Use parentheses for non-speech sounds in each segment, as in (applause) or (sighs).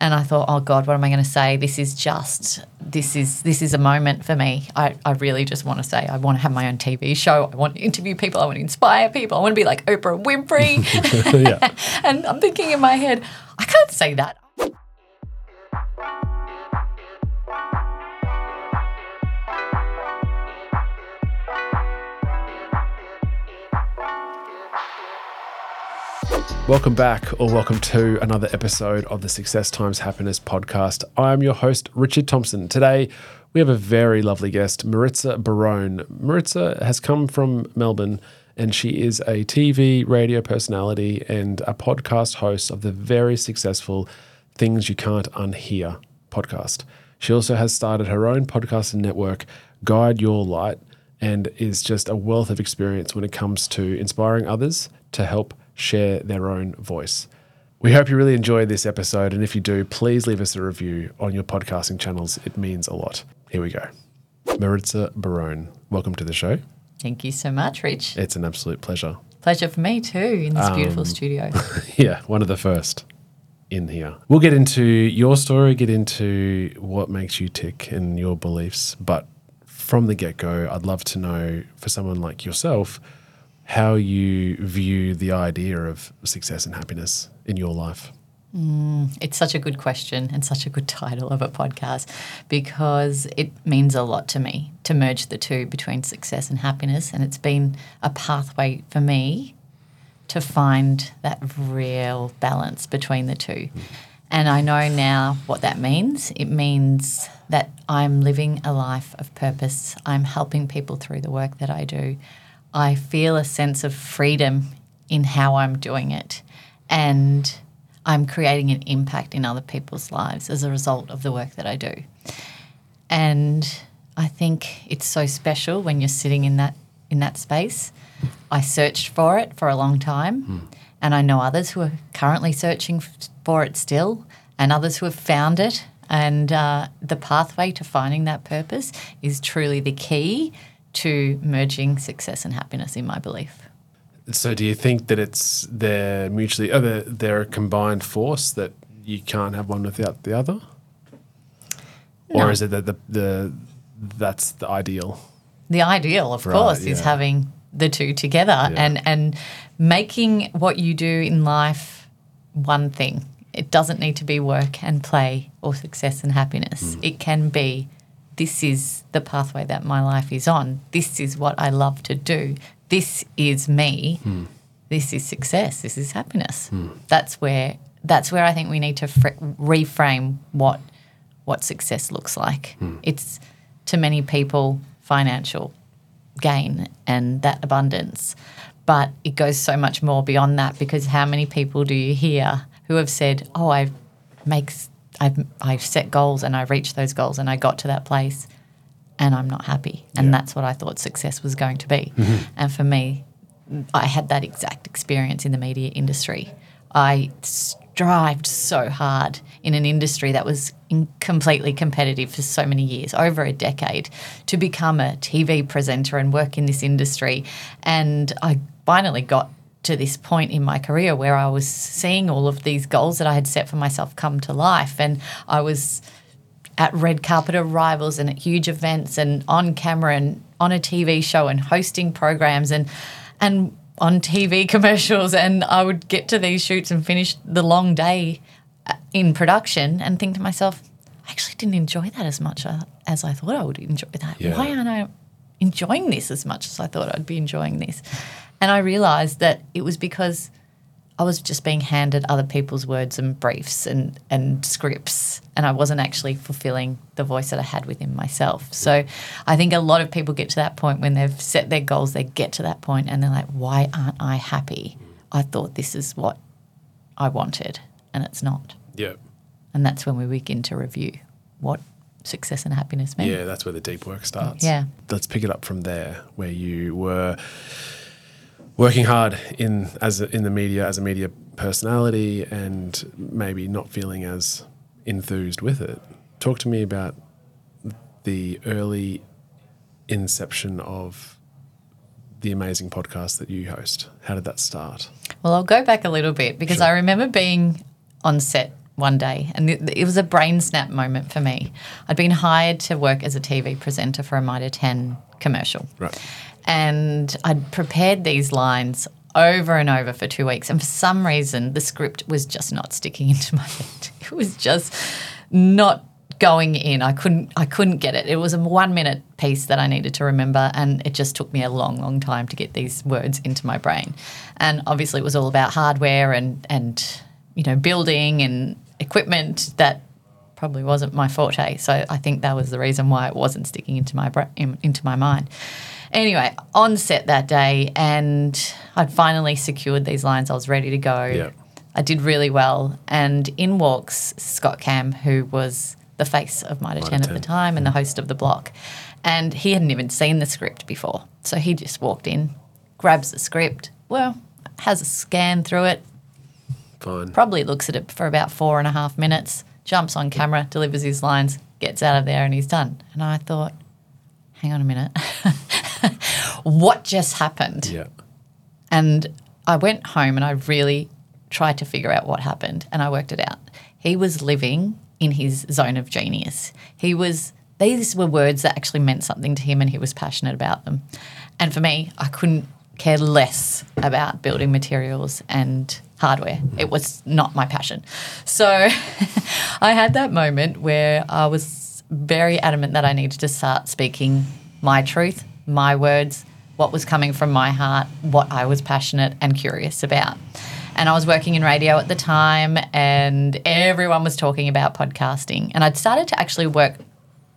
And I thought, oh God, what am I going to say? This is just, this is, this is a moment for me. I, I really just want to say, I want to have my own TV show. I want to interview people. I want to inspire people. I want to be like Oprah Winfrey. (laughs) (laughs) and I'm thinking in my head, I can't say that. Welcome back, or welcome to another episode of the Success Times Happiness podcast. I am your host, Richard Thompson. Today, we have a very lovely guest, Maritza Barone. Maritza has come from Melbourne and she is a TV, radio personality, and a podcast host of the very successful Things You Can't Unhear podcast. She also has started her own podcast and network, Guide Your Light, and is just a wealth of experience when it comes to inspiring others to help share their own voice. We hope you really enjoyed this episode, and if you do, please leave us a review on your podcasting channels. It means a lot. Here we go. Maritza Barone, welcome to the show. Thank you so much, Rich. It's an absolute pleasure. Pleasure for me too in this beautiful um, studio. (laughs) Yeah, one of the first in here. We'll get into your story, get into what makes you tick and your beliefs. But from the get go, I'd love to know for someone like yourself how you view the idea of success and happiness in your life. Mm, it's such a good question and such a good (laughs) title of a podcast because it means a lot to me to merge the two between success and happiness. And it's been a pathway for me to find that real balance between the two. And I know now what that means. It means that I'm living a life of purpose, I'm helping people through the work that I do. I feel a sense of freedom in how I'm doing it. And I'm creating an impact in other people's lives as a result of the work that I do. And I think it's so special when you're sitting in that in that space. I searched for it for a long time, and I know others who are currently searching for it still, and others who have found it. And uh, the pathway to finding that purpose is truly the key to merging success and happiness, in my belief. So, do you think that it's they're mutually, oh, they're, they're a combined force that you can't have one without the other? No. Or is it that the, the that's the ideal? the ideal of Right, course is having the two together and and making what you do in life one thing it doesn't need to be work and play or success and happiness Hmm. it can be this is the pathway that my life is on. This is what i love to do. This is me. Hmm. this is success. This is happiness. That's where that's where i think we need to fr- reframe what what success looks like. Hmm. it's to many people financial gain and that abundance. But it goes so much more beyond that because how many people do you hear who have said oh i make i've i've set goals and i reached those goals and i got to that place and i'm not happy and Yeah. that's what i thought success was going to be mm-hmm. and for me I had that exact experience in the media industry. I strived so hard in an industry that was in completely competitive for so many years, over a decade, to become a TV presenter and work in this industry. And I finally got to this point in my career where I was seeing all of these goals that I had set for myself come to life. And I was at red carpet arrivals and at huge events and on camera and on a TV show and hosting programs and and on TV (laughs) commercials and I would get to these shoots and finish the long day uh, in production and think to myself I actually didn't enjoy that as much uh, as I thought I would enjoy that. Yeah. Why aren't I enjoying this as much as I thought I'd be enjoying this? And I realized that it was because I was just being handed other people's words and briefs and, and scripts, and I wasn't actually fulfilling the voice that I had within myself. So I think a lot of people get to that point when they've set their goals, they get to that point and they're like, why aren't I happy? I thought this is what I wanted, and it's not. Yeah. And that's when we begin to review what success and happiness mean. Yeah, that's where the deep work starts. Yeah. Let's pick it up from there, where you were working hard in as a, in the media as a media personality, and maybe not feeling as enthused with it. Talk to me about the early inception of the amazing podcast that you host. How did that start? Well, I'll go back a little bit because Sure. I remember being on set one day, and it, was a brain snap moment for me. I'd been hired to work as a TV presenter for a Mitre 10 commercial. Right. And I'd prepared these lines over and over for two weeks. And for some reason, the script was just not sticking (laughs) into my head. It was just not going in. I couldn't I couldn't get it. It was a one minute piece that I needed to remember and it just took me a long, long time to get these words into my brain. And obviously it was all about hardware and and you know, building and equipment that probably wasn't my forte. So I think that was the reason why it wasn't sticking into my brain, into my mind. Anyway, on set that day, and I'd finally secured these lines. I was ready to go. Yeah. I did really well, and in walks Scott Cam, who was the face of Mitre 10 at the time and the host of the block, and he hadn't even seen the script before. So he just walked in, grabs the script, well, has a scan through it, Fine. probably looks at it for about four and a half minutes, jumps on camera, delivers his lines, gets out of there, and he's done. And I thought, hang on a minute, (laughs) what just happened? Yeah. And I went home and I really tried to figure out what happened, and I worked it out. He was living in his zone of genius. He was. These were words that actually meant something to him, and he was passionate about them. And for me, I couldn't care less about building materials and hardware. It was not my passion. So (laughs) I had that moment where I was very adamant that I needed to start speaking my truth, my words, what was coming from my heart, what I was passionate and curious about. And I was working in radio at the time, and everyone was talking about podcasting. And I'd started to actually work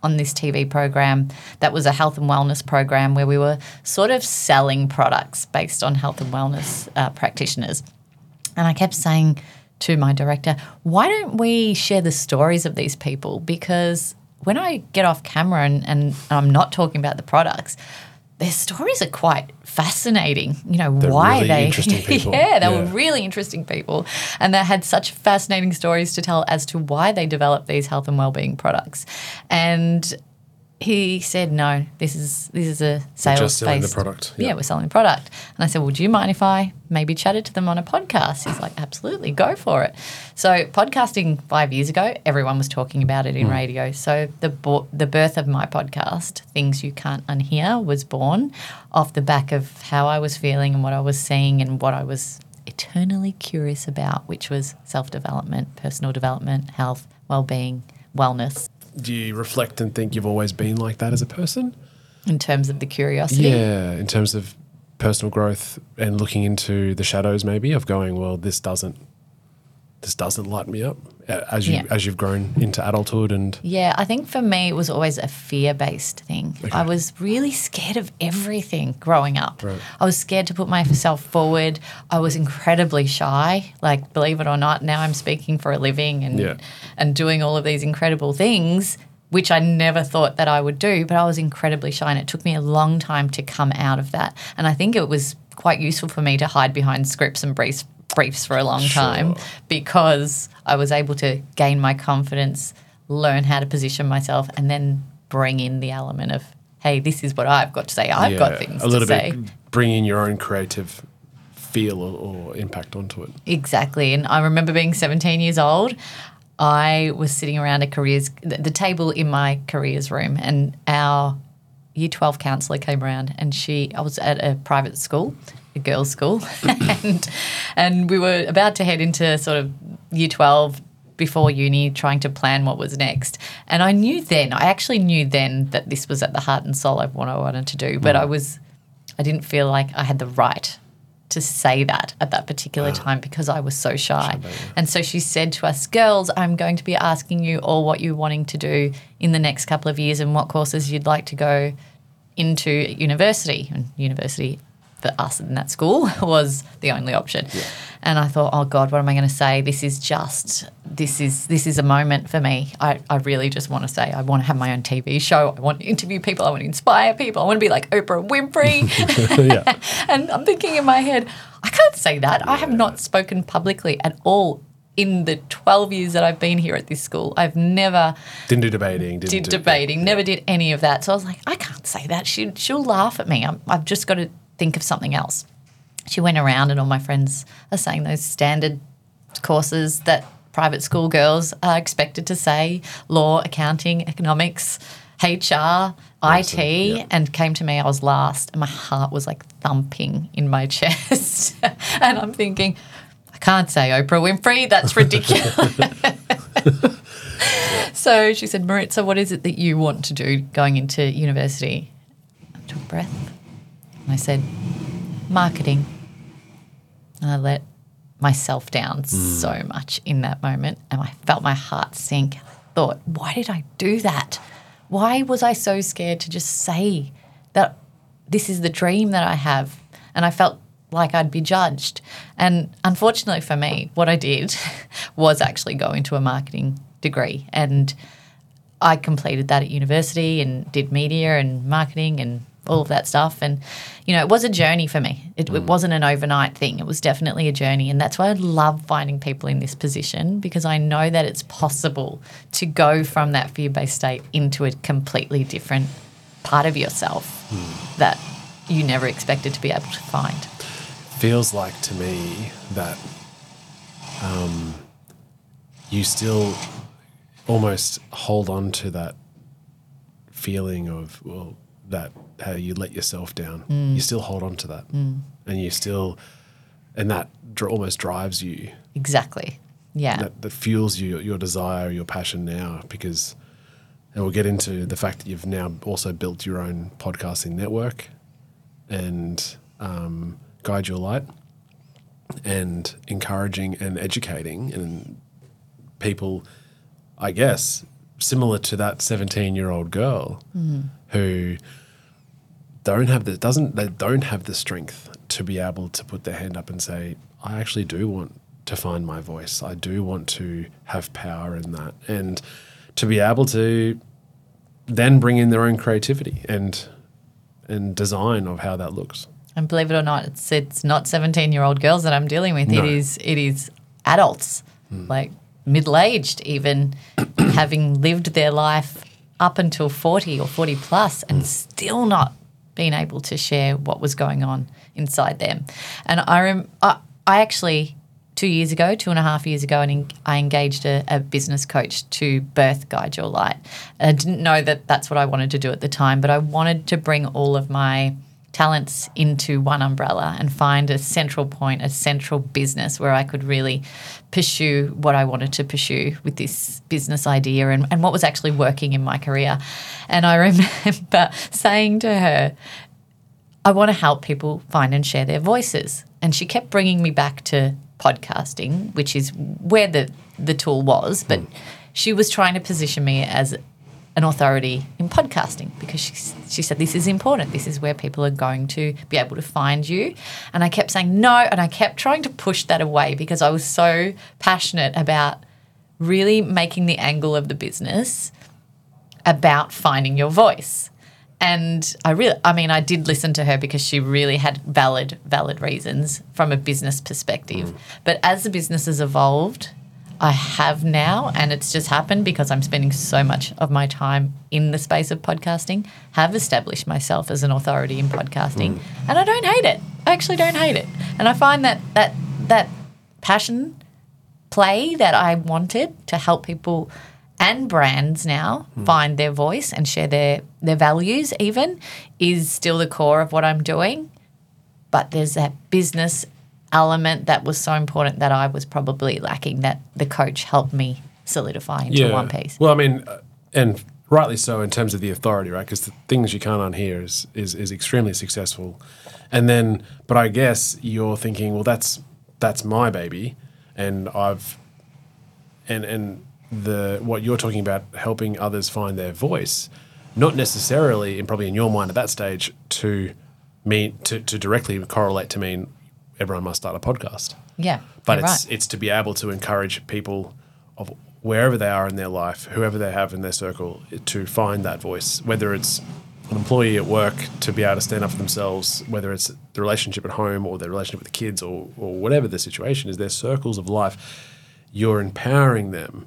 on this TV program that was a health and wellness program where we were sort of selling products based on health and wellness uh, practitioners. And I kept saying to my director, why don't we share the stories of these people? Because when I get off camera and, and I'm not talking about the products, their stories are quite fascinating. You know, They're why really they. interesting (laughs) people. yeah, they Yeah. were really interesting people. And they had such fascinating stories to tell as to why they developed these health and well-being products. And he said, "No, this is this is a sales just selling the product, Yeah. yeah. we're selling the product." And I said, "Well, do you mind if I maybe chatted to them on a podcast?" He's like, "Absolutely, go for it." So, podcasting five years ago, everyone was talking about it in Hmm. radio. So the bo- the birth of my podcast, "Things You Can't Unhear," was born off the back of how I was feeling and what I was seeing and what I was eternally curious about, which was self development, personal development, health, well being, wellness. Do you reflect and think you've always been like that as a person? in terms of the curiosity. Yeah, in terms of personal growth and looking into the shadows, maybe of going, well, this doesn't, this doesn't light me up as you Yeah. as you've grown into adulthood and Yeah, I think for me it was always a fear based thing. I was really scared of everything growing up. Right. I was scared to put myself forward. I was incredibly shy. Like, believe it or not, now I'm speaking for a living and Yeah. and doing all of these incredible things, which I never thought that I would do, but I was incredibly shy and it took me a long time to come out of that. And I think it was quite useful for me to hide behind scripts and briefs briefs for a long time Sure. because I was able to gain my confidence, learn how to position myself, and then bring in the element of, hey, this is what I've got to say. I've got yeah, things a little to say. bit bringing your own creative feel or, or impact onto it. Exactly. And I remember being 17 years old. I was sitting around a careers, the table in my careers room, and our year 12 counsellor came around and she, I was at a private school, a girls' school, (laughs) and, and we were about to head into sort of year 12 before uni, trying to plan what was next. And I knew then, I actually knew then that this was at the heart and soul of what I wanted to do, but mm. I was, I didn't feel like I had the right to say that at that particular ah. time because I was so shy. And so she said to us, girls, I'm going to be asking you all what you're wanting to do in the next couple of years and what courses you'd like to go into university. And university for us in that school (laughs) was the only option. And I thought, oh God, what am I going to say? This is just this is this is a moment for me. I, I really just want to say I want to have my own TV show. I want to interview people. I want to inspire people. I want to be like Oprah Winfrey. (laughs) (laughs) and I'm thinking in my head, I can't say that. I have not spoken publicly at all in the 12 years that I've been here at this school. I've never Didn't do debating. Didn't did do, debating, never did any of that. So I was like, I can't say that. She, she'll laugh at me. I'm, I've just got to think of something else. She went around, and all my friends are saying those standard courses that private school girls are expected to say law, accounting, economics, HR, IT, yeah. and came to me. I was last, and my heart was like thumping in my (laughs) chest. and I'm thinking, I can't say Oprah Winfrey. That's ridiculous. (laughs) so she said, Maritza, what is it that you want to do going into university? I took breath I said, marketing. And I let myself down mm. so much in that moment. And I felt my heart sink. I thought, why did I do that? Why was I so scared to just say that this is the dream that I have? And I felt like I'd be judged. And unfortunately for me, what I did (laughs) was actually go into a marketing degree. And I completed that at university and did media and marketing and all of that stuff. And, you know, it was a journey for me. It, it wasn't an overnight thing. It was definitely a journey. And that's why I love finding people in this position because I know that it's possible to go from that fear based state into a completely different part of yourself that you never expected to be able to find. feels like to me that um, you still almost hold on to that feeling of well that how you let yourself down. Mm. You still hold on to that. Mm. And you still and that dr- almost drives you. Exactly. Yeah. that, that fuels you your desire your passion now because and we'll get into the fact that you've now also built your own podcasting network and um, guide your light and encouraging and educating and people i guess similar to that 17 year old girl mm. Who don't have the doesn't they don't have the strength to be able to put their hand up and say i actually do want to find my voice i do want to have power in that and to be able to then bring in their own creativity and and design of how that looks And believe it or not, it's it's not seventeen year old girls that I'm dealing with. No. It is it is adults, hmm. like middle aged, even (coughs) having lived their life up until forty or forty plus, and hmm. still not being able to share what was going on inside them. And I rem- I, I actually two years ago, two and a half years ago, and en- I engaged a, a business coach to birth guide your light. And I didn't know that that's what I wanted to do at the time, but I wanted to bring all of my talents into one umbrella and find a central point, a central business where I could really pursue what I wanted to pursue with this business idea and, and what was actually working in my career. And I (laughs) remember saying to her, I want to help people find and share their voices. And she kept bringing me back to podcasting, which is where the, the tool was, but hmm. she was trying to position me as an authority in podcasting because she, she said this is important. This is where people are going to be able to find you. And i kept saying no and i kept trying to push that away because i was so passionate about really making the angle of the business about finding your voice. And i really i mean i did listen to her because she really had valid valid reasons from a business perspective. Mm. But as the business has evolved I have now, and it's just happened because I'm spending so much of my time in the space of podcasting, have established myself as an authority in podcasting, mm. and I don't hate it. I actually don't hate it. And I find that that that passion play that I wanted to help people and brands now mm. find their voice and share their their values even is still the core of what I'm doing. But there's that business element that was so important that I was probably lacking that the coach helped me solidify into one piece. Well, I mean, uh, and rightly so in terms of the authority, right? Because the things you can't unhear is, is is extremely successful. And then, but I guess you're thinking, well, that's that's my baby, and I've and and the what you're talking about helping others find their voice, not necessarily, and probably in your mind at that stage, to mean to, to directly correlate to mean everyone must start a podcast Yeah. but it's right. it's to be able to encourage people of wherever they are in their life, whoever they have in their circle, to find that voice. Whether it's an employee at work to be able to stand up for themselves, whether it's the relationship at home or their relationship with the kids or or whatever the situation is, their circles of life, you're empowering them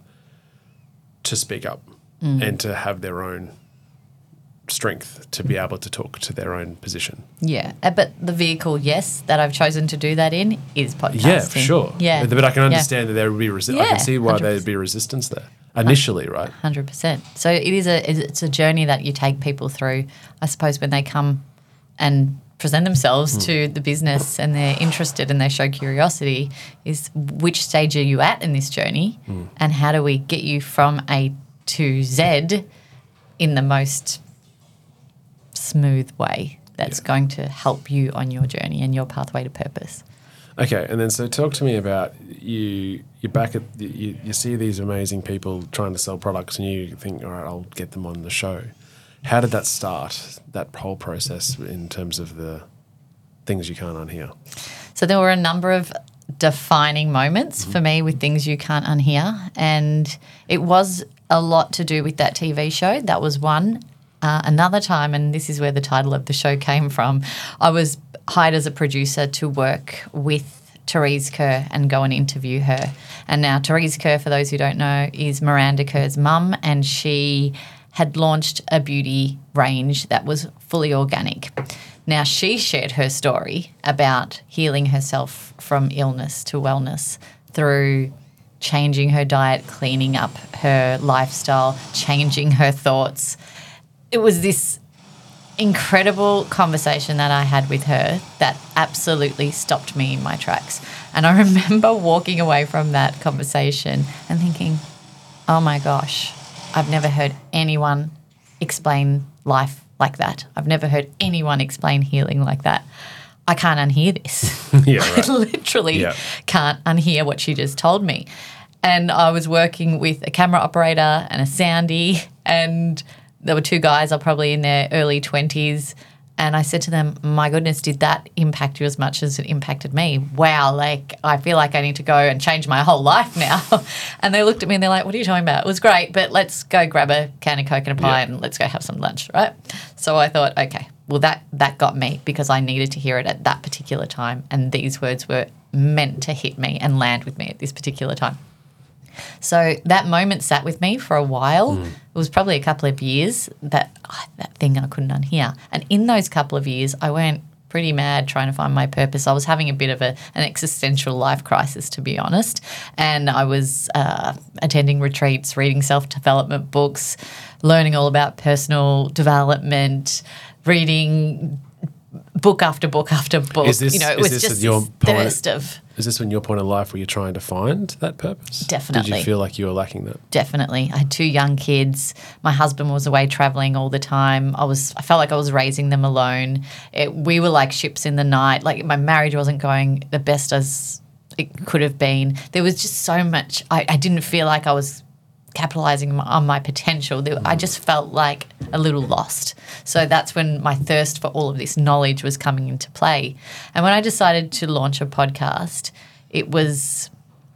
to speak up Mm. and to have their own strength to be able to talk to their own position. Yeah, uh, but the vehicle, yes, that I've chosen to do that in is podcasting. Yeah, for sure. Yeah, but I can yeah. understand that there would be. Resi- I can see why 100%. there'd be resistance there initially, right? Hundred percent. So it is a it's a journey that you take people through. I suppose when they come and present themselves to the business and they're interested and they show curiosity, is which stage are you at in this journey, and how do we get you from A to Z in the most smooth way that's Yeah. going to help you on your journey and your pathway to purpose. Okay, and then so talk to me about you. You're back at you, you see these amazing people trying to sell products, and you think, all right, I'll get them on the show. How did that start? That whole process in terms of the things you can't unhear. So there were a number of defining moments mm-hmm. for me with things you can't unhear, and it was a lot to do with that TV show. That was one. Uh, another time, and this is where the title of the show came from, I was hired as a producer to work with Therese Kerr and go and interview her. And now, Therese Kerr, for those who don't know, is Miranda Kerr's mum, and she had launched a beauty range that was fully organic. Now, she shared her story about healing herself from illness to wellness through changing her diet, cleaning up her lifestyle, changing her thoughts. It was this incredible conversation that I had with her that absolutely stopped me in my tracks. And I (laughs) remember walking away from that conversation and thinking, oh my gosh, I've never heard anyone explain life like that. I've never heard anyone explain healing like that. I can't unhear this. (laughs) (laughs) Yeah, I literally Yeah. can't unhear what she just told me. And I was working with a camera operator and a soundy, and there were two guys, are probably in their early 20s. And I said to them, My goodness, did that impact you as much as it impacted me? Wow, like I feel like I need to go and change my whole life now. (laughs) and they looked at me and they're like, What are you talking about? It was great, but let's go grab a can of Coke and a pie Yeah. and let's go have some lunch, right? So I thought, okay, well that that got me because I needed to hear it at that particular time, and these words were meant to hit me and land with me at this particular time. So that moment sat with me for a while. It was probably a couple of years that ah, that thing I couldn't unhear, and in those couple of years, I went pretty mad trying to find my purpose. I was having a bit of a, an existential life crisis, to be honest, and I was uh, attending retreats, reading self development books, learning all about personal development, reading book after book after book. Is this- you know, it was this just your thirst of Is this when your point of life where you're trying to find that purpose? Definitely. Did you feel like you were lacking that? definitely. I had two young kids. My husband was away traveling all the time. I was I felt like I was raising them alone. It, we were like ships in the night. Like my marriage wasn't going the best as it could have been. There was just so much. I, I didn't feel like I was capitalizing on my potential. I just felt like a little lost. So that's when my thirst for all of this knowledge was coming into play. And when I decided to launch a podcast, it was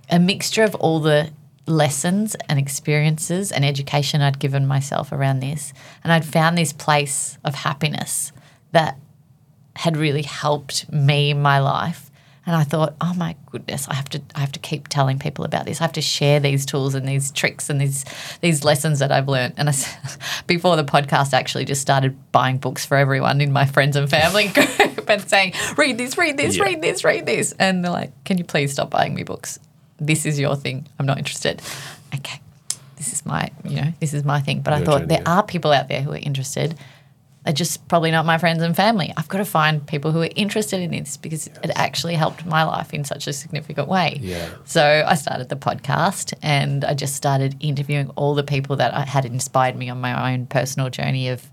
a mixture of all the lessons and experiences and education I'd given myself around this. And I'd found this place of happiness that had really helped me in my life. And I thought, oh my goodness, I have to I have to keep telling people about this. I have to share these tools and these tricks and these these lessons that I've learned. And I, (laughs) before the podcast, I actually just started buying books for everyone in my friends and family (laughs) group and saying, read this, read this, Yeah. read this, read this. And they're like, can you please stop buying me books? This is your thing. I'm not interested. Okay, this is my you know this is my thing. But I thought journey, there yeah. are people out there who are interested they're just probably not my friends and family. I've got to find people who are interested in this because it actually helped my life in such a significant way. Yeah. So I started the podcast and I just started interviewing all the people that I had inspired me on my own personal journey of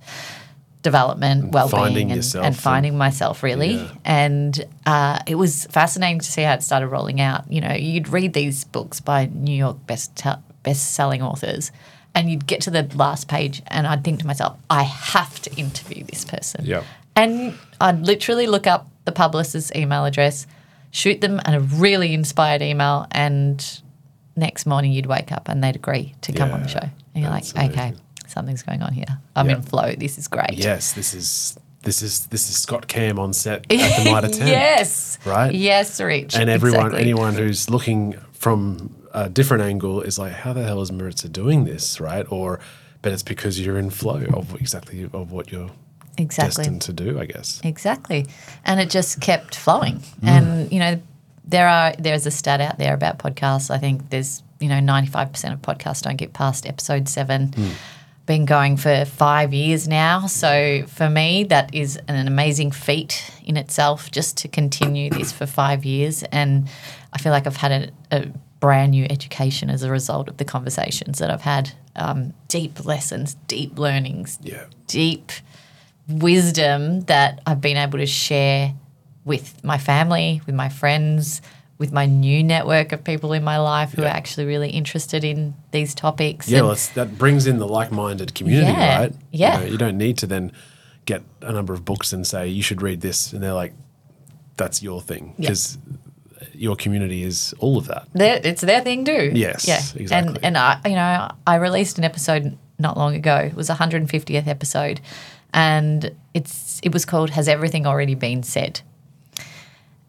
development, well finding being, and, yourself and and- finding myself really. Yeah. And uh, it was fascinating to see how it started rolling out. You know, you'd read these books by New York best best selling authors. And you'd get to the last page, and I'd think to myself, I have to interview this person. Yeah. And I'd literally look up the publicist's email address, shoot them a really inspired email, and next morning you'd wake up and they'd agree to come on the show. And you're like, that's okay, something's going on here. I'm Yeah. in flow. This is great. Yes, this is this is this is Scott Cam on set at the (laughs) Mitre 10. yes. Right? Yes, Rich. And everyone, Exactly. anyone who's looking from a different angle is like, how the hell is Maritza doing this, right? Or but it's because you're in flow of exactly of what you're Exactly. destined to do, I guess. Exactly. And it just kept flowing. Mm. And, you know, there are there's a stat out there about podcasts. I think there's, you know, 95% of podcasts don't get past episode 7. Mm. Been going for 5 years now. So for me that is an amazing feat in itself just to continue this for 5 years and I feel like I've had a, a brand new education as a result of the conversations that I've had. Um, deep lessons, deep learnings, Yeah. deep wisdom that I've been able to share with my family, with my friends, with my new network of people in my life who Yeah. are actually really interested in these topics. Yeah, well, that brings in the like-minded community, Yeah, right? yeah. You, know, you don't need to then get a number of books and say you should read this, and they're like, "That's your thing," Yeah. Your community is all of that. their, it's their thing too. Yes, yeah, exactly. And and I, you know, I released an episode not long ago. It was 150th episode, and it's it was called "Has Everything Already Been Said."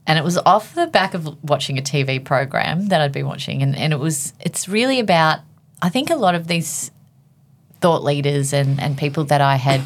And it was off the back of watching a TV program that I'd been watching, and, and it was it's really about I think a lot of these thought leaders and, and people that I had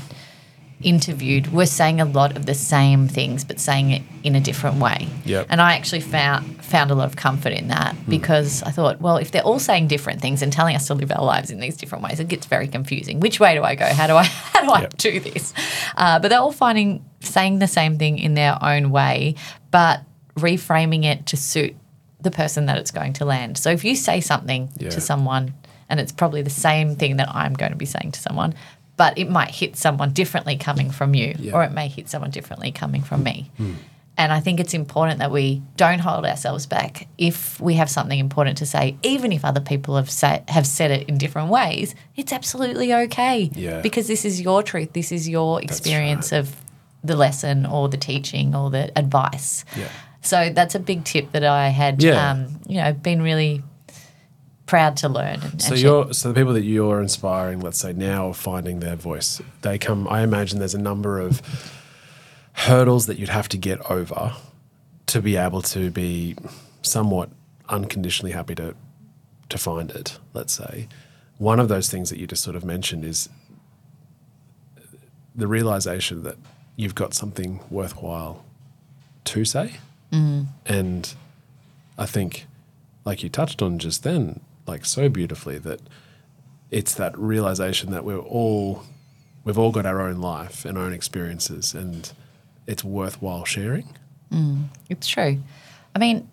interviewed were saying a lot of the same things, but saying it in a different way. Yep. And I actually found found a lot of comfort in that because I thought, well, if they're all saying different things and telling us to live our lives in these different ways, it gets very confusing. Which way do I go? How do I (laughs) how do I do this? Uh, but they're all finding saying the same thing in their own way, but reframing it to suit the person that it's going to land. So if you say something Yeah. to someone and it's probably the same thing that I'm going to be saying to someone, but it might hit someone differently coming from you, Yeah. or it may hit someone differently coming from me. And I think it's important that we don't hold ourselves back if we have something important to say, even if other people have say, have said it in different ways. It's absolutely okay Yeah. because this is your truth. This is your experience of the lesson or the teaching or the advice. Yeah. So that's a big tip that I had, Yeah. um, you know, been really proud to learn. And, So and you're so the people that you're inspiring, let's say now, are finding their voice. They come. I imagine there's a number of hurdles that you'd have to get over to be able to be somewhat unconditionally happy to to find it. Let's say one of those things that you just sort of mentioned is the realization that you've got something worthwhile to say, mm. and I think, like you touched on just then, like so beautifully, that it's that realization that we're all, we've all got our own life and our own experiences, and it's worthwhile sharing. Mm, it's true. I mean,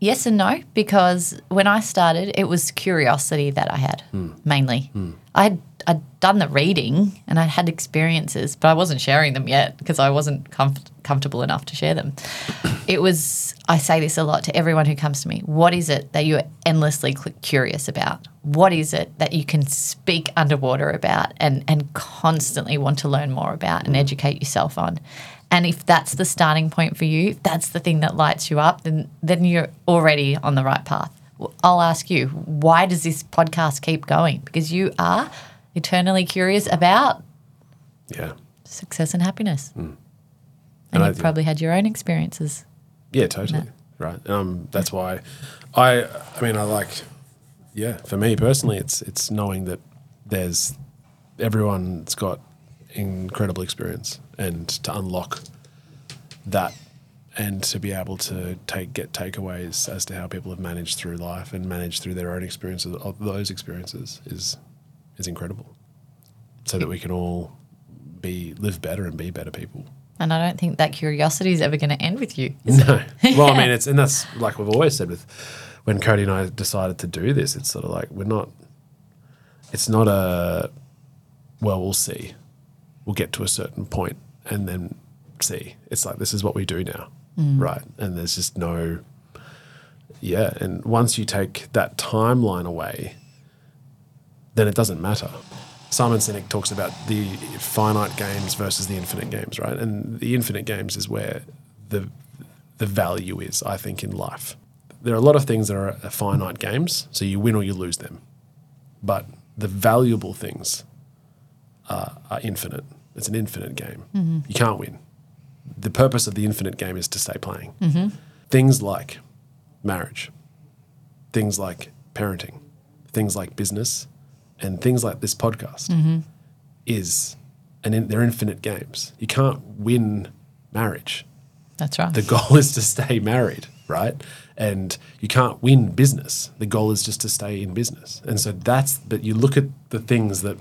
yes and no, because when I started, it was curiosity that I had hmm. mainly. Hmm. I had I'd done the reading and I had experiences, but I wasn't sharing them yet because I wasn't comf- comfortable enough to share them. It was, I say this a lot to everyone who comes to me what is it that you're endlessly curious about? What is it that you can speak underwater about and, and constantly want to learn more about and mm. educate yourself on? And if that's the starting point for you, if that's the thing that lights you up, then then you're already on the right path. I'll ask you, why does this podcast keep going? Because you are eternally curious about Yeah, success and happiness. Mm. And, And you've probably had your own experiences. Yeah, totally right. Um, that's why I. I mean, I like. Yeah, for me personally, it's it's knowing that there's everyone's got incredible experience, and to unlock that and to be able to take get takeaways as to how people have managed through life and managed through their own experiences of those experiences is is incredible. So that we can all be live better and be better people. And I don't think that curiosity is ever going to end with you. is it? No. (laughs) Well, I mean, it's and that's like we've always said with when Cody and I decided to do this. It's sort of like we're not. It's not a. Well, we'll see. We'll get to a certain point and then see. It's like this is what we do now, mm. right? And there's just no. Yeah, and once you take that timeline away, then it doesn't matter. Simon Sinek talks about the finite games versus the infinite games, right? And the infinite games is where the the value is, I think, in life. There are a lot of things that are finite games, so you win or you lose them. But the valuable things are, are infinite. It's an infinite game. Mm-hmm. You can't win. The purpose of the infinite game is to stay playing. Mm-hmm. Things like marriage, things like parenting, things like business, and things like this podcast mm-hmm. is and in, they're infinite games. You can't win marriage. That's right. The goal is to stay married, right? And you can't win business. The goal is just to stay in business. And so that's but you look at the things that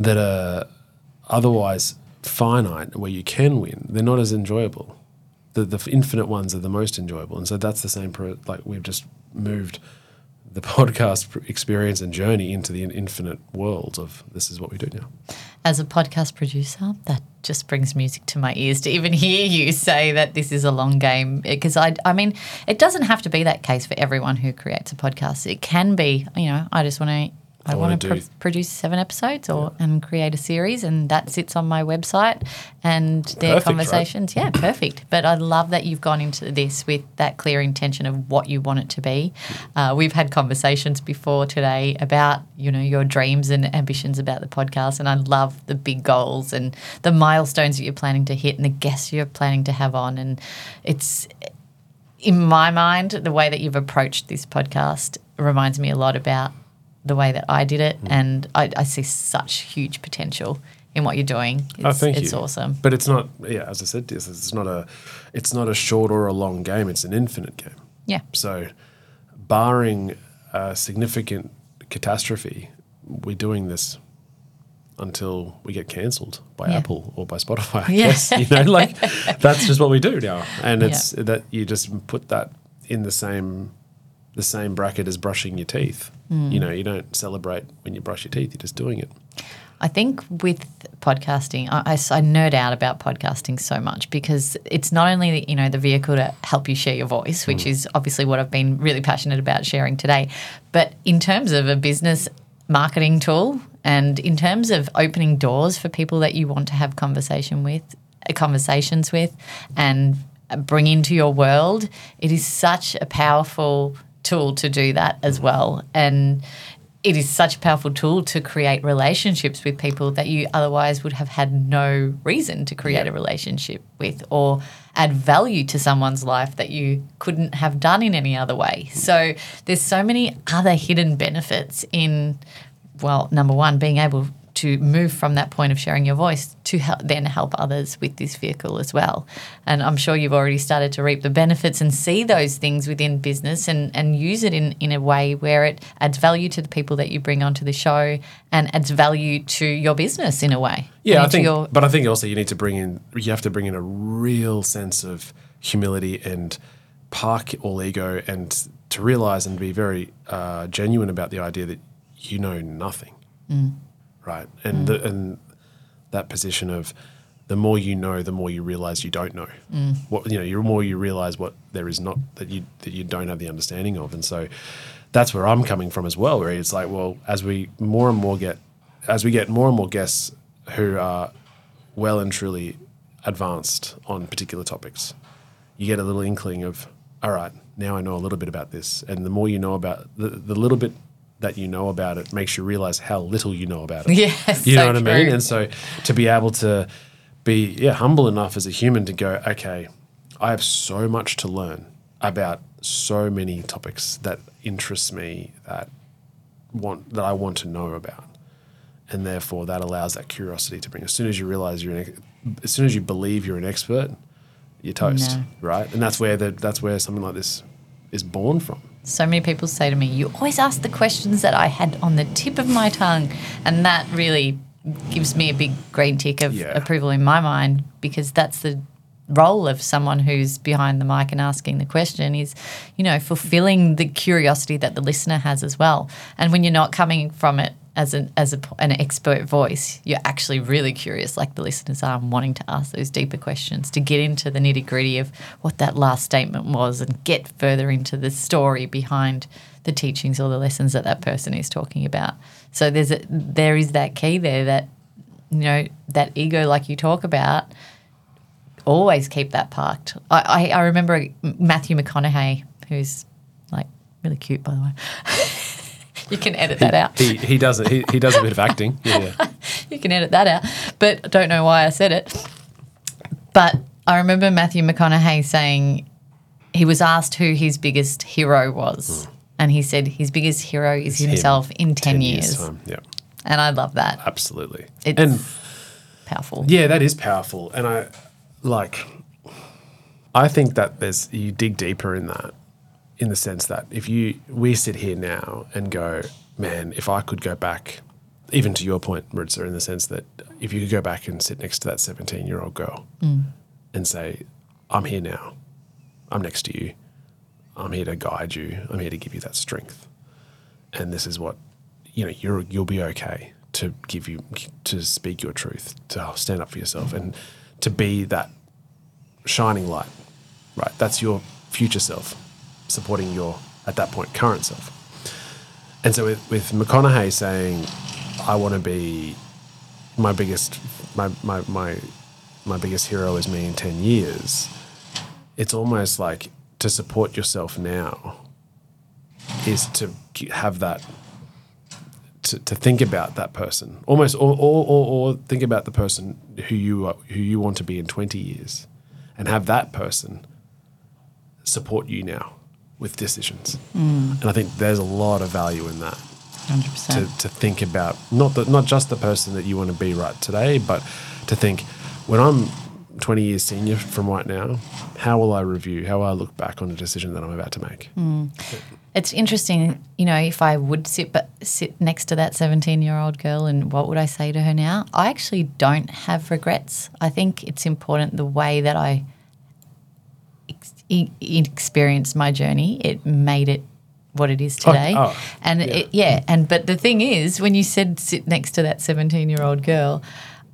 that are otherwise finite where you can win, they're not as enjoyable. The the infinite ones are the most enjoyable. And so that's the same pro, like we've just moved the podcast experience and journey into the infinite world of this is what we do now. As a podcast producer, that just brings music to my ears to even hear you say that this is a long game. Eh, because I, I mean, it doesn't have to be that case for everyone who creates a podcast. It can be, you know, I just want to. I, want to do- produce seven episodes or and create a series, and that sits on my website. And their Perfect, right? conversations, yeah, perfect. But I love that you've gone into this with that clear intention of what you want it to be. Uh, we've had conversations before today about you know your dreams and ambitions about the podcast, and I love the big goals and the milestones that you're planning to hit and the guests you're planning to have on, and it's in my mind, the way that you've approached this podcast reminds me a lot about the way that I did it, Mm. and I, I see such huge potential in what you're doing. It's, Oh, thank it's you. awesome. But it's not. Yeah, as I said, it's, it's not a. It's not a short or a long game. It's an infinite game. Yeah, So, barring a significant catastrophe, we're doing this until we get cancelled by Yeah. Apple or by Spotify. I (laughs) Yeah. guess you know, like (laughs) that's just what we do now, and it's that you just put that in the same the same bracket as brushing your teeth. Mm. You know, you don't celebrate when you brush your teeth; you're just doing it. I think with podcasting, I nerd out about podcasting so much because it's not only the, you know the vehicle to help you share your voice, which is obviously what I've been really passionate about sharing today, but in terms of a business marketing tool and in terms of opening doors for people that you want to have conversation with, uh, conversations with, and bring into your world, it is such a powerful tool to do that as well, and it is such a powerful tool to create relationships with people that you otherwise would have had no reason to create a relationship with or add value to someone's life that you couldn't have done in any other way. So there's so many other hidden benefits in well, number one, being able to move from that point of sharing your voice to help, then help others with this vehicle as well. And I'm sure you've already started to reap the benefits and see those things within business and, and use it in, in a way where it adds value to the people that you bring onto the show and adds value to your business in a way. Yeah, I think, your- but I think also you need to bring in, you have to bring in a real sense of humility and park all ego and to realize and be very uh, genuine about the idea that you know nothing, right? And the, and that position of the more you know, the more you realize you don't know. Mm. What you know, the more you realize what there is not that you that you don't have the understanding of, and so that's where I'm coming from as well. Where it's like, well, as we more and more get, as we get more and more guests who are well and truly advanced on particular topics, you get a little inkling of, all right, now I know a little bit about this, and the more you know about the, the little bit that you know about it makes you realize how little you know about it. (laughs) Yes, you know so what I mean. And so to be able to be yeah humble enough as a human to go, okay, I have so much to learn about so many topics that interest me that want that I want to know about, and therefore that allows that curiosity to bring. As soon as you realize you're, an, as soon as you believe you're an expert, you're toast, No. right? And that's where the, that's where something like this is born from. So many people say to me, You always ask the questions that I had on the tip of my tongue. And that really gives me a big green tick of Yeah. approval in my mind because that's the role of someone who's behind the mic and asking the question is, you know, fulfilling the curiosity that the listener has as well. And when you're not coming from it as an as a, an expert voice, you're actually really curious, like the listeners are, and wanting to ask those deeper questions to get into the nitty gritty of what that last statement was and get further into the story behind the teachings or the lessons that that person is talking about. So there's a, there is that key there that you know that ego, like you talk about, always keep that parked. I, I, I remember Matthew McConaughey, who's like really cute, by the way. (laughs) you can edit that out. He he does it. He, he does a bit of acting. (laughs) Yeah. you can edit that out. But I don't know why I said it. But I remember Matthew McConaughey saying he was asked who his biggest hero was. And And he said his biggest hero is himself in 10, years. time. Yeah, And I love that. absolutely. It's and powerful. yeah, that is powerful. And I like, I think that there's, you dig deeper in that in the sense that if you, we sit here now and go, man, if I could go back, even to your point, Maritza, in the sense that if you could go back and sit next to that 17 year old girl mm. and say, I'm here now, I'm next to you, I'm here to guide you, I'm here to give you that strength. And this is what, you know, you're, you'll be okay to give you, to speak your truth, to stand up for yourself and to be that shining light, right? That's your future self supporting your, at that point, current self. And so with, with McConaughey saying, I want to be my biggest, my, my, my, my biggest hero is me in 10 years, it's almost like to support yourself now is to have that, to, to think about that person almost, or, or, or, or think about the person who you, are, who you want to be in 20 years and have that person support you now with decisions. And I think there's a lot of value in that 100%. to, to think about not the, not just the person that you want to be right today, but to think when I'm 20 years senior from right now, how will I review? How will I look back on a decision that I'm about to make? Mm. It's interesting, you know, if I would sit but sit next to that 17 year old girl and what would I say to her now? I actually don't have regrets. I think it's important the way that I e- experienced my journey, it made it what it is oh, today. oh, and yeah. it, yeah, and but the thing is, when you said sit next to that 17 year old girl,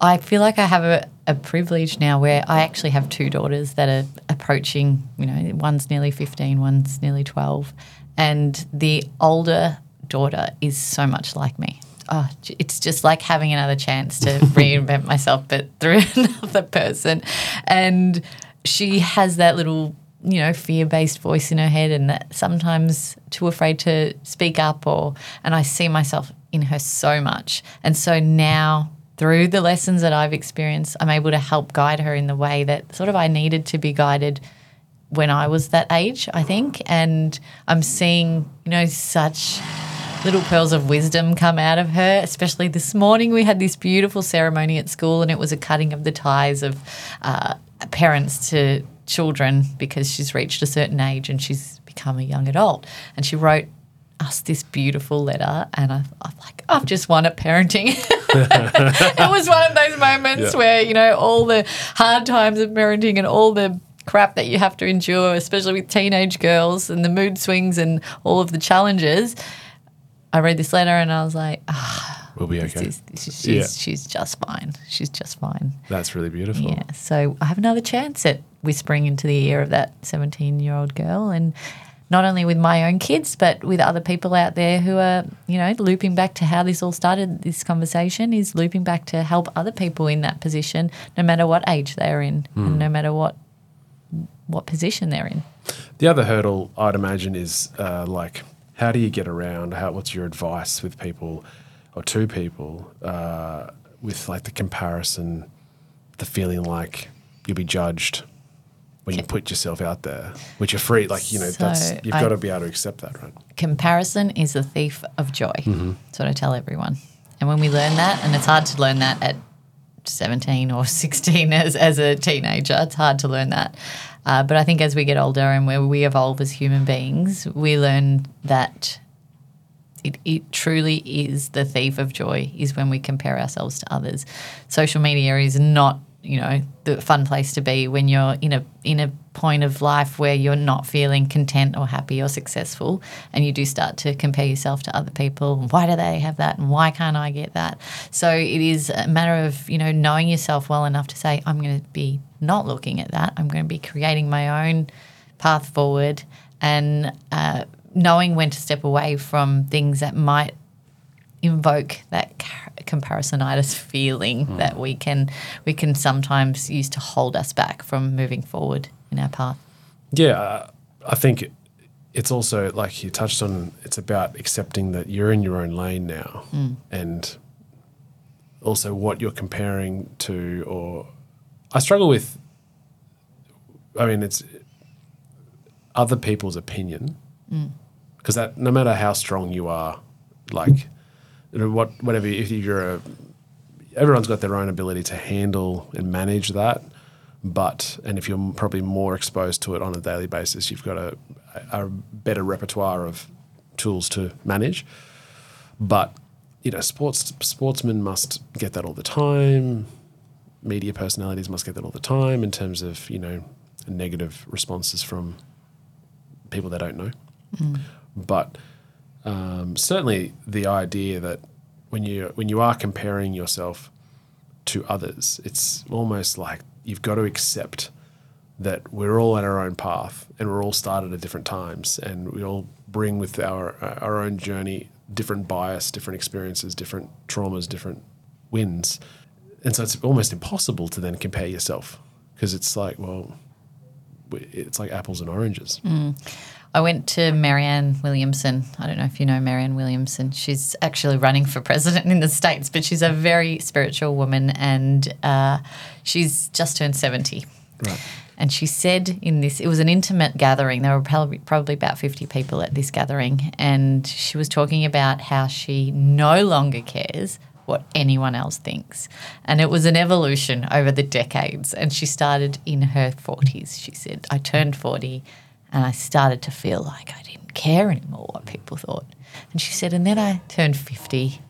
I feel like I have a, a privilege now where I actually have two daughters that are approaching, you know, one's nearly 15, one's nearly 12. And the older daughter is so much like me. Oh, it's just like having another chance to (laughs) reinvent myself, but through (laughs) another person. And she has that little, you know, fear-based voice in her head, and that sometimes too afraid to speak up. Or, and I see myself in her so much. And so now, through the lessons that I've experienced, I'm able to help guide her in the way that sort of I needed to be guided when I was that age, I think. And I'm seeing, you know, such little pearls of wisdom come out of her. Especially this morning, we had this beautiful ceremony at school, and it was a cutting of the ties of uh, parents to children because she's reached a certain age and she's become a young adult. And she wrote us this beautiful letter, and I, I'm like, I've just won at parenting. (laughs) it was one of those moments Yeah. where you know all the hard times of parenting and all the crap that you have to endure, especially with teenage girls and the mood swings and all of the challenges. I read this letter and I was like, ah, We'll be okay. is- she's, Yeah. she's just fine. She's just fine. That's really beautiful. Yeah. So I have another chance at whispering into the ear of that 17 year old girl. And not only with my own kids, but with other people out there who are, you know, looping back to how this all started. This conversation is looping back to help other people in that position, no matter what age they're in and no matter what what position they're in. The other hurdle I'd imagine is uh, like, how do you get around? How, what's your advice with people or to people uh, with like the comparison, the feeling like you'll be judged when you put yourself out there, which you're free. Like, you know, that's, So you've I- got to be able to accept that, right? comparison is the thief of joy. That's what I tell everyone. And when we learn that, and it's hard to learn that at 17 or (laughs) 16 as, as a teenager, it's hard to learn that. Uh, but I think as we get older and where we evolve as human beings, we learn that it, it truly is the thief of joy is when we compare ourselves to others. Social media is not, you know, the fun place to be when you're in a in a point of life where you're not feeling content or happy or successful and you do start to compare yourself to other people. Why do they have that and why can't I get that? So it is a matter of, you know, knowing yourself well enough to say I'm going to be not looking at that. I'm going to be creating my own path forward and uh, knowing when to step away from things that might invoke that comparisonitis (laughs) feeling hmm. that we can we can sometimes use to hold us back from moving forward in our path. Yeah, uh, I think it's also like you touched on. It's about accepting that you're in your own lane now, hmm. and also what you're comparing to. Or I struggle with. I mean, it's other people's opinion hmm. because that no matter how strong you are, like you know, what whatever if you're a everyone's got their own ability to handle and manage that. But and if you're probably more exposed to it on a daily basis, you've got a, a better repertoire of tools to manage. But you know, sports sportsmen must get that all the time. Media personalities must get that all the time in terms of you know negative responses from people they don't know. Mm. But um, certainly the idea that when you when you are comparing yourself to others, it's almost like you've got to accept that we're all at our own path and we're all started at different times and we all bring with our our own journey different bias, different experiences, different traumas, different wins. And so it's almost impossible to then compare yourself because it's like, well, it's like apples and oranges. I went to Marianne Williamson. I don't know if you know Marianne Williamson. She's actually running for president in the States, but she's a very spiritual woman and uh, she's just turned 70. Right. And she said in this, it was an intimate gathering. There were probably, probably about 50 people at this gathering. And she was talking about how she no longer cares what anyone else thinks. And it was an evolution over the decades. And she started in her 40s. She said, I turned 40 and I started to feel like I didn't care anymore what people thought. And she said, and then I turned 50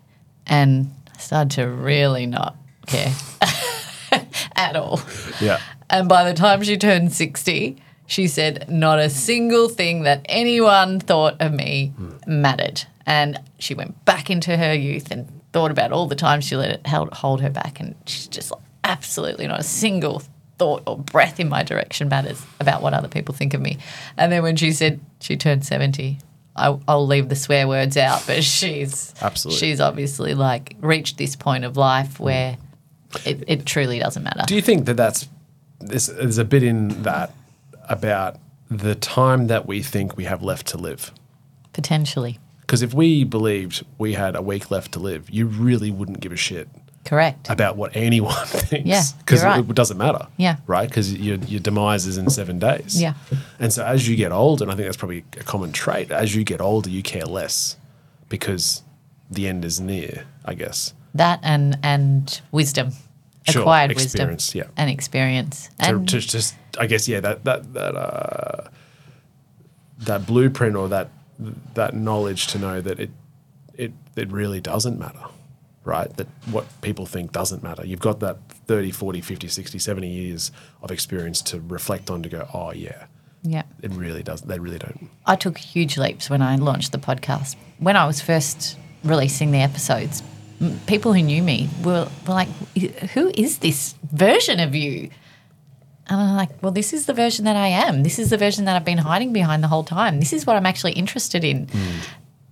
and I started to really not care (laughs) at all. Yeah. And by the time she turned 60, she said, not a single thing that anyone thought of me mattered. And she went back into her youth and thought about all the times she let it hold, hold her back. And she's just like, absolutely not a single thought or breath in my direction matters about what other people think of me. And then when she said she turned 70, I, I'll leave the swear words out, but she's Absolutely. she's obviously like reached this point of life where it, it truly doesn't matter. Do you think that that's there's, there's a bit in that about the time that we think we have left to live? Potentially. Because if we believed we had a week left to live, you really wouldn't give a shit Correct. about what anyone (laughs) thinks. Yeah, because you're right. it, doesn't matter. Yeah. right. Because your your demise is in seven days. Yeah. and so as you get older, and I think that's probably a common trait. As you get older, you care less because the end is near. I guess. That and and wisdom, Sure, acquired experience, wisdom, yeah. and experience, to, and to just I guess yeah that that that uh, that blueprint or that that knowledge to know that it it it really doesn't matter right that what people think doesn't matter you've got that 30 40 50 60 70 years of experience to reflect on to go oh yeah yeah. it really does they really don't I took huge leaps when I launched the podcast. When I was first releasing the episodes, people who knew me were, were like, "Who is this version of you?" And I'm like, "Well, this is the version that I am. This is the version that I've been hiding behind the whole time. This is what I'm actually interested in." Hmm.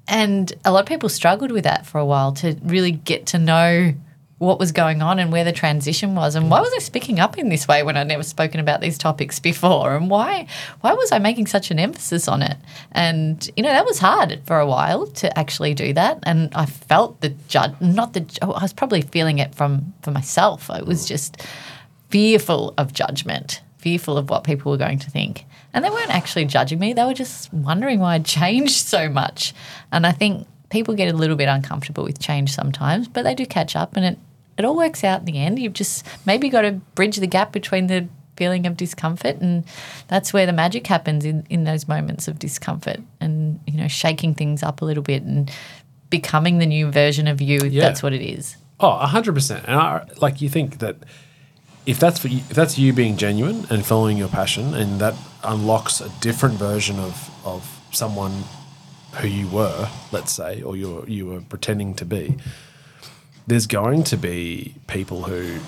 And a lot of people struggled with that for a while to really get to know what was going on and where the transition was. And why was I speaking up in this way when I'd never spoken about these topics before? And why why was I making such an emphasis on it? And you know that was hard for a while to actually do that. And I felt the judge not the oh, I was probably feeling it from for myself. I was just fearful of judgment fearful of what people were going to think and they weren't actually judging me they were just wondering why I'd changed so much and I think people get a little bit uncomfortable with change sometimes but they do catch up and it it all works out in the end. You've just maybe got to bridge the gap between the feeling of discomfort and that's where the magic happens in, in those moments of discomfort and you know shaking things up a little bit and becoming the new version of you Yeah. that's what it is oh 100% and I, like you think that if that's for you, if that's you being genuine and following your passion and that unlocks a different version of of someone who you were let's say or you you were pretending to be there's going to be people who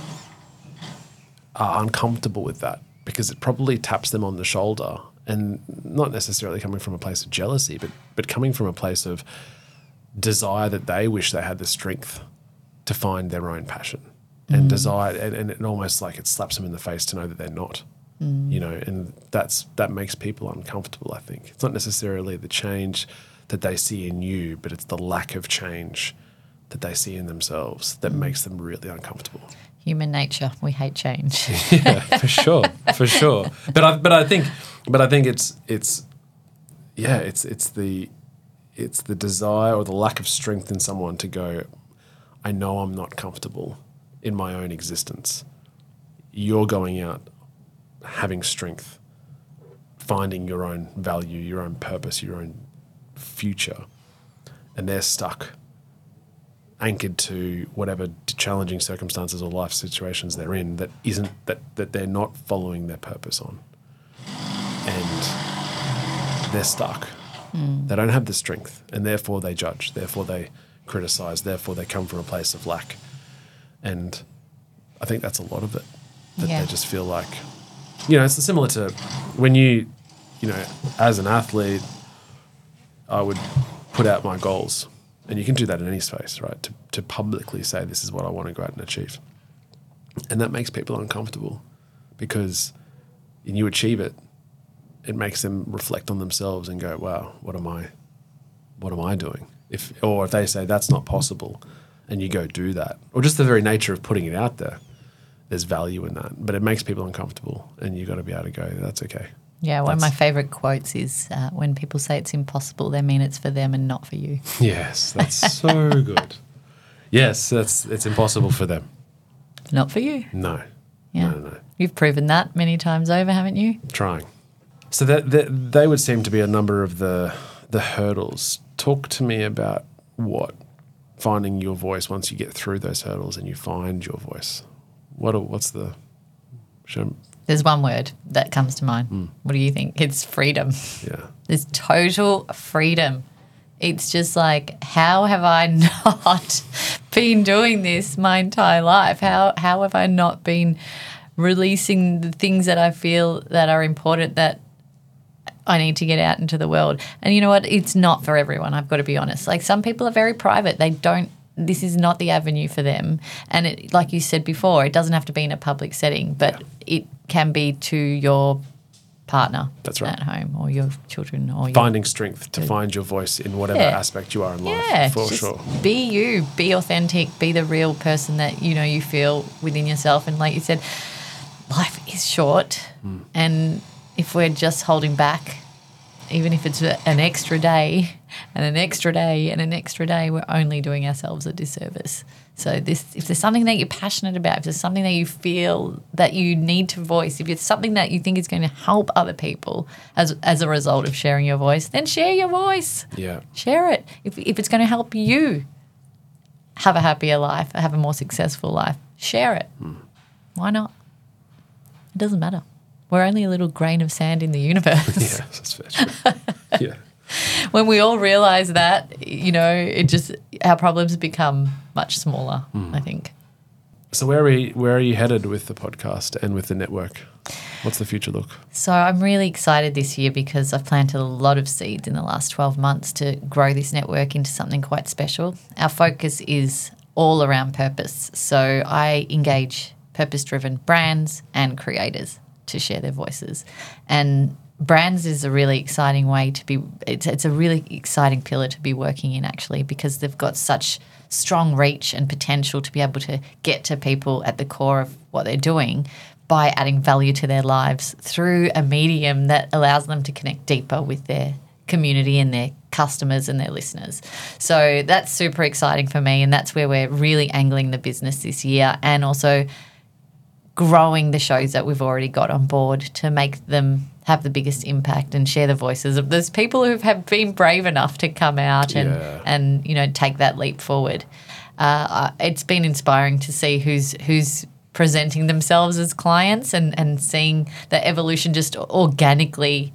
are uncomfortable with that because it probably taps them on the shoulder and not necessarily coming from a place of jealousy but but coming from a place of desire that they wish they had the strength to find their own passion and mm. desire and, and it almost like it slaps them in the face to know that they're not mm. you know and that's that makes people uncomfortable i think. It's not necessarily the change that they see in you but it's the lack of change that they see in themselves that mm. makes them really uncomfortable. Human nature. We hate change. (laughs) Yeah, for sure, for sure. But I, but I think, but I think it's it's yeah, it's it's the it's the desire or the lack of strength in someone to go, I know I'm not comfortable in my own existence. You're going out having strength, finding your own value, your own purpose, your own future, and they're stuck, anchored to whatever challenging circumstances or life situations they're in that isn't that that they're not following their purpose on, and they're stuck. Hmm. They don't have the strength, and therefore they judge. Therefore they criticize. Therefore they come from a place of lack, and I think that's a lot of it. That Yeah. they just feel like, you know, it's similar to when you, you know, as an athlete, I would put out my goals, and you can do that in any space, right? To to publicly say this is what I want to go out and achieve, and that makes people uncomfortable because, when you achieve it, it makes them reflect on themselves and go, "Wow, what am I? What am I doing?" If or if they say that's not possible, and you go do that, or just the very nature of putting it out there, there's value in that, but it makes people uncomfortable, and you've got to be able to go, "That's okay." Yeah, one of my favorite quotes is uh, when people say it's impossible, they mean it's for them and not for you. (laughs) Yes, that's so good. Yes, that's it's impossible for them. Not for you. No, Yeah. no, no, no. You've proven that many times over, haven't you? Trying. So that, that they would seem to be a number of the the hurdles. Talk to me about what finding your voice once you get through those hurdles and you find your voice. What what's the There's one word that comes to mind. Hmm. What do you think? It's freedom. yeah. (laughs) There's total freedom. It's just like, how have I (laughs) not been doing this my entire life? How how have I not been releasing the things that I feel that are important that I need to get out into the world? And you know what? It's not for everyone. I've got to be honest. Like some people are very private. They don't. This is not the avenue for them. And it, like you said before, it doesn't have to be in a public setting, but it can be to your partner That's right. at home or your children or your Finding strength to find your voice in whatever Yeah. aspect you are in life. yeah, for sure. Be you, be authentic, be the real person that you know you feel within yourself. And like you said, life is short, Hmm. and if we're just holding back, even if it's an extra day and an extra day and an extra day, we're only doing ourselves a disservice. So this, if there's something that you're passionate about, if there's something that you feel that you need to voice, if it's something that you think is going to help other people as as a result of sharing your voice, then share your voice Yeah. share it. If, if it's going to help you have a happier life, have a more successful life, share it. Hmm. Why not? It doesn't matter. We're only a little grain of sand in the universe. Yeah, that's fair. (laughs) yeah. when we all realize that, you know, it just, our problems become much smaller, hmm. I think. So where are we, where are you headed with the podcast and with the network? What's the future look? So I'm really excited this year because I've planted a lot of seeds in the last 12 months to grow this network into something quite special. Our focus is all around purpose. So I engage purpose driven brands and creators to share their voices. And brands is a really exciting way to be it's, it's a really exciting pillar to be working in actually because they've got such strong reach and potential to be able to get to people at the core of what they're doing by adding value to their lives through a medium that allows them to connect deeper with their community and their customers and their listeners. So that's super exciting for me and that's where we're really angling the business this year and also growing the shows that we've already got on board to make them have the biggest impact and share the voices of those people who have been brave enough to come out and Yeah. and you know take that leap forward. Uh, it's been inspiring to see who's who's presenting themselves as clients and and seeing the evolution just organically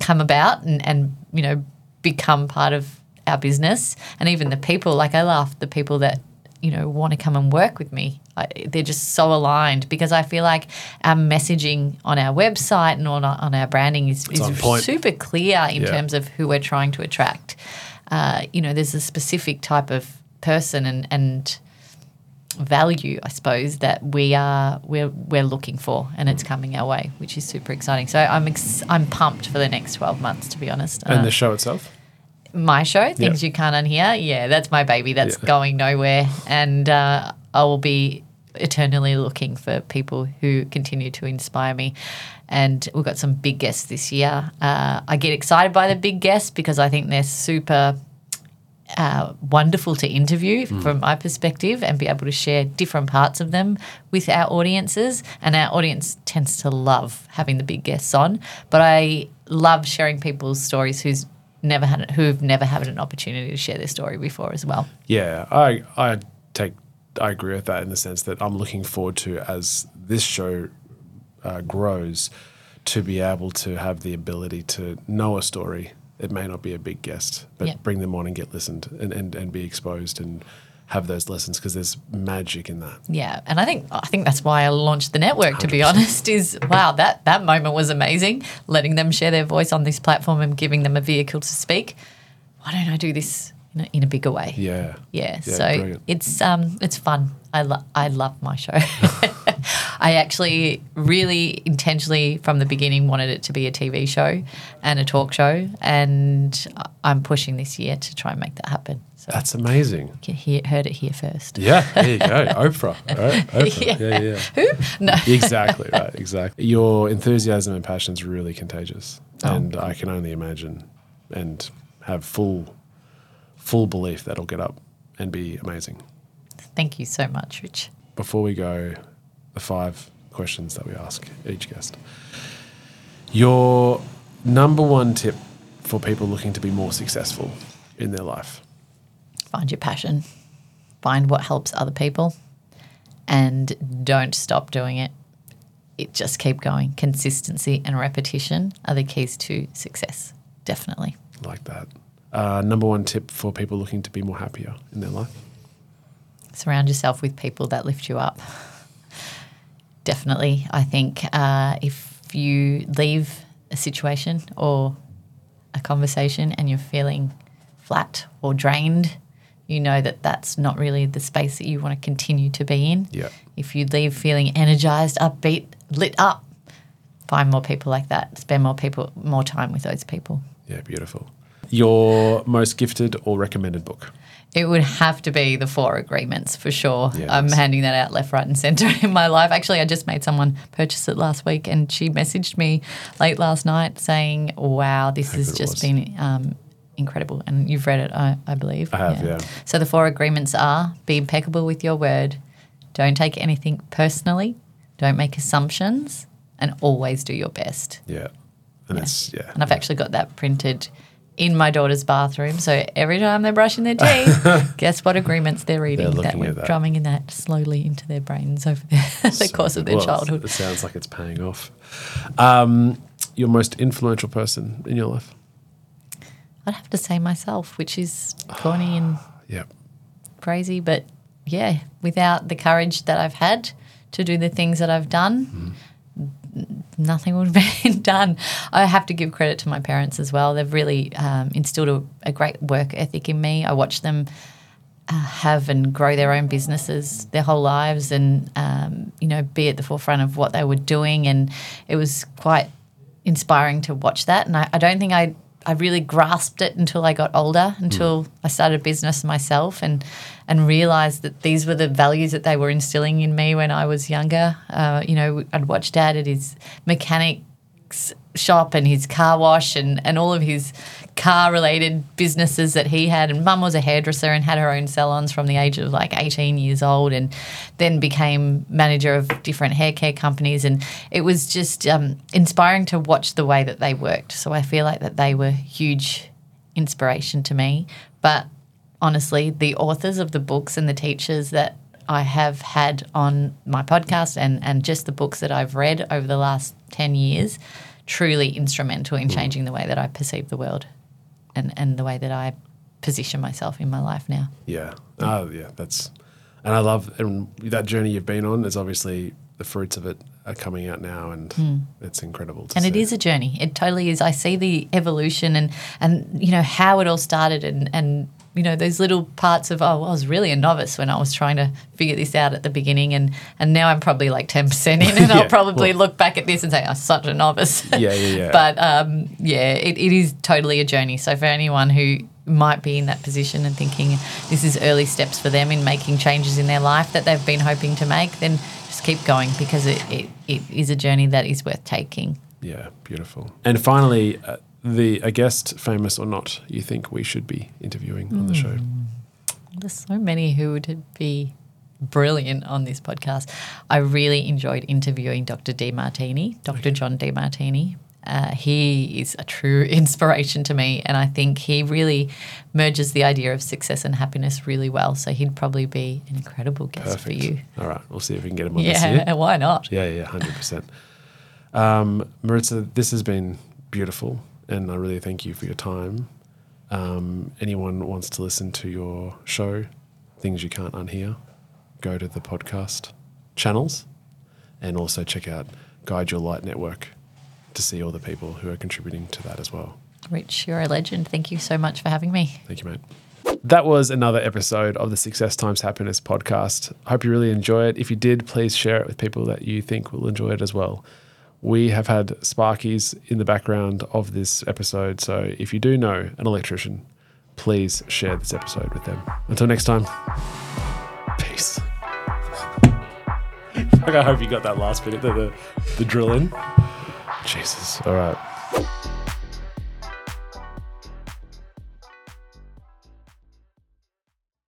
come about and, and you know become part of our business and even the people like i laugh the people that you know want to come and work with me they're just so aligned because i feel like our messaging on our website and on our, on our branding is, is super clear in Yeah. terms of who we're trying to attract uh, you know there's a specific type of person and and value, I suppose, that we are we're we're looking for, and it's coming our way, which is super exciting. So I'm ex- I'm pumped for the next twelve months, to be honest. And Uh, the show itself? my show, things Yeah. you can't unhear, yeah, that's my baby. That's Yeah. going nowhere, and uh, I will be eternally looking for people who continue to inspire me. And we've got some big guests this year. Uh, I get excited by the big guests because I think they're super uh, wonderful to interview from my perspective and be able to share different parts of them with our audiences. And our audience tends to love having the big guests on. But I love sharing people's stories who's never had who've never had an opportunity to share their story before as well. Yeah, I I I agree with that in the sense that I'm looking forward to as this show uh, grows to be able to have the ability to know a story. It may not be a big guest, but Yeah. bring them on and get listened and, and, and be exposed and have those lessons because there's magic in that. Yeah, and I think I think that's why I launched the network. To be honest, is wow that that moment was amazing. Letting them share their voice on this platform and giving them a vehicle to speak. Why don't I do this in a, in a bigger way? Yeah. Yeah, Yeah, so brilliant. it's um it's fun. I lo- I love my show. (laughs) (laughs) I actually really intentionally from the beginning wanted it to be a TV show and a talk show, and I'm pushing this year to try and make that happen. So That's amazing. you hear, heard it here first. Yeah, there you go. (laughs) Oprah. Right? Oprah. Yeah, yeah. yeah. Who? No. exactly right exactly your enthusiasm and passion is really contagious Oh. and i can only imagine and have full full belief that'll get up and be amazing Thank you so much, Rich. before we go the five questions that we ask each guest your number one tip for people looking to be more successful in their life Find your passion, find what helps other people, and don't stop doing it. It just keep going. Consistency and repetition are the keys to success. Definitely. like that uh, number one tip for people looking to be more happier in their life Surround yourself with people that lift you up. Definitely. I think uh, if you leave a situation or a conversation and you're feeling flat or drained, you know that that's not really the space that you want to continue to be in. Yeah. If you leave feeling energized, upbeat, lit up, find more people like that. Spend more people, more time with those people. yeah beautiful your most gifted or recommended book It would have to be the four agreements for sure. Yeah, I'm nice. handing that out left, right, and center (laughs) in my life. Actually, I just made someone purchase it last week, and she messaged me late last night saying, "Wow, this has just was. been um, incredible." And you've read it, I, I believe. I have, yeah. So the four agreements are: be impeccable with your word, don't take anything personally, don't make assumptions, and always do your best. Yeah. And it's, yeah. And I've actually got that printed in my daughter's bathroom. So every time they're brushing their teeth, (laughs) guess what agreements they're reading that looking we're at that. drumming in that slowly into their brains over the, (laughs) the course of their Well, childhood. It sounds like it's paying off. Um, your most influential person in your life? I'd have to say myself, which is corny and (sighs) Yeah. crazy, but yeah, without the courage that I've had to do the things that I've done, n- nothing would have (laughs) been done. I have to give credit to my parents as well. They've really um, instilled a, a great work ethic in me. I watch them uh, have and grow their own businesses their whole lives and, um, you know, be at the forefront of what they were doing. And it was quite inspiring to watch that. And I, I don't think I I really grasped it until I got older, until I started a business myself and and realized that these were the values that they were instilling in me when I was younger. Uh, you know, I'd watch dad at his mechanics shop and his car wash and, and all of his car related businesses that he had. And mum was a hairdresser and had her own salons from the age of like 18 years old and then became manager of different hair care companies. And it was just um, inspiring to watch the way that they worked. So I feel like that they were huge inspiration to me. But honestly, the authors of the books and the teachers that I have had on my podcast and, and just the books that I've read over the last 10 years, truly instrumental in mm. changing the way that I perceive the world and, and the way that I position myself in my life now. Yeah. Oh, yeah. That's, and I love and that journey you've been on. Is obviously the fruits of it are coming out now, and hmm. it's incredible. To. And it see. is a journey. It totally is. I see the evolution and and you know how it all started and and you know those little parts of oh well, I was really a novice when I was trying to figure this out at the beginning and and now I'm probably like ten percent in (laughs) and Yeah, I'll probably well- look back at this and say I'm such a novice. (laughs) Yeah, yeah, yeah. but um, yeah, it, it is totally a journey. So for anyone who might be in that position and thinking this is early steps for them in making changes in their life that they've been hoping to make, then just keep going because it, it, it is a journey that is worth taking. Yeah, beautiful. And finally, uh, the a guest, famous or not, you think we should be interviewing on the show? There's so many who would be brilliant on this podcast. I really enjoyed interviewing Dr. Demartini, Dr. John Demartini. Uh, he is a true (laughs) inspiration to me, and I think he really merges the idea of success and happiness really well. So he'd probably be an incredible guest for you. All right, we'll see if we can get him on this year. Yeah, (laughs) why not? Yeah, yeah, hundred percent. Um, Maritza, this has been beautiful, and I really thank you for your time. Um, anyone wants to listen to your show, things you can't unhear, go to the podcast channels, and also check out Guide Your Light Network to see all the people who are contributing to that as well. Rich, you're a legend. Thank you so much for having me. Thank you, mate. That was another episode of the Success Times Happiness podcast. I hope you really enjoy it. If you did, please share it with people that you think will enjoy it as well. We have had Sparkies in the background of this episode, so if you do know an electrician, please share this episode with them. Until next time, peace. I hope you got that last bit, the, the, the drill in. Jesus. All right.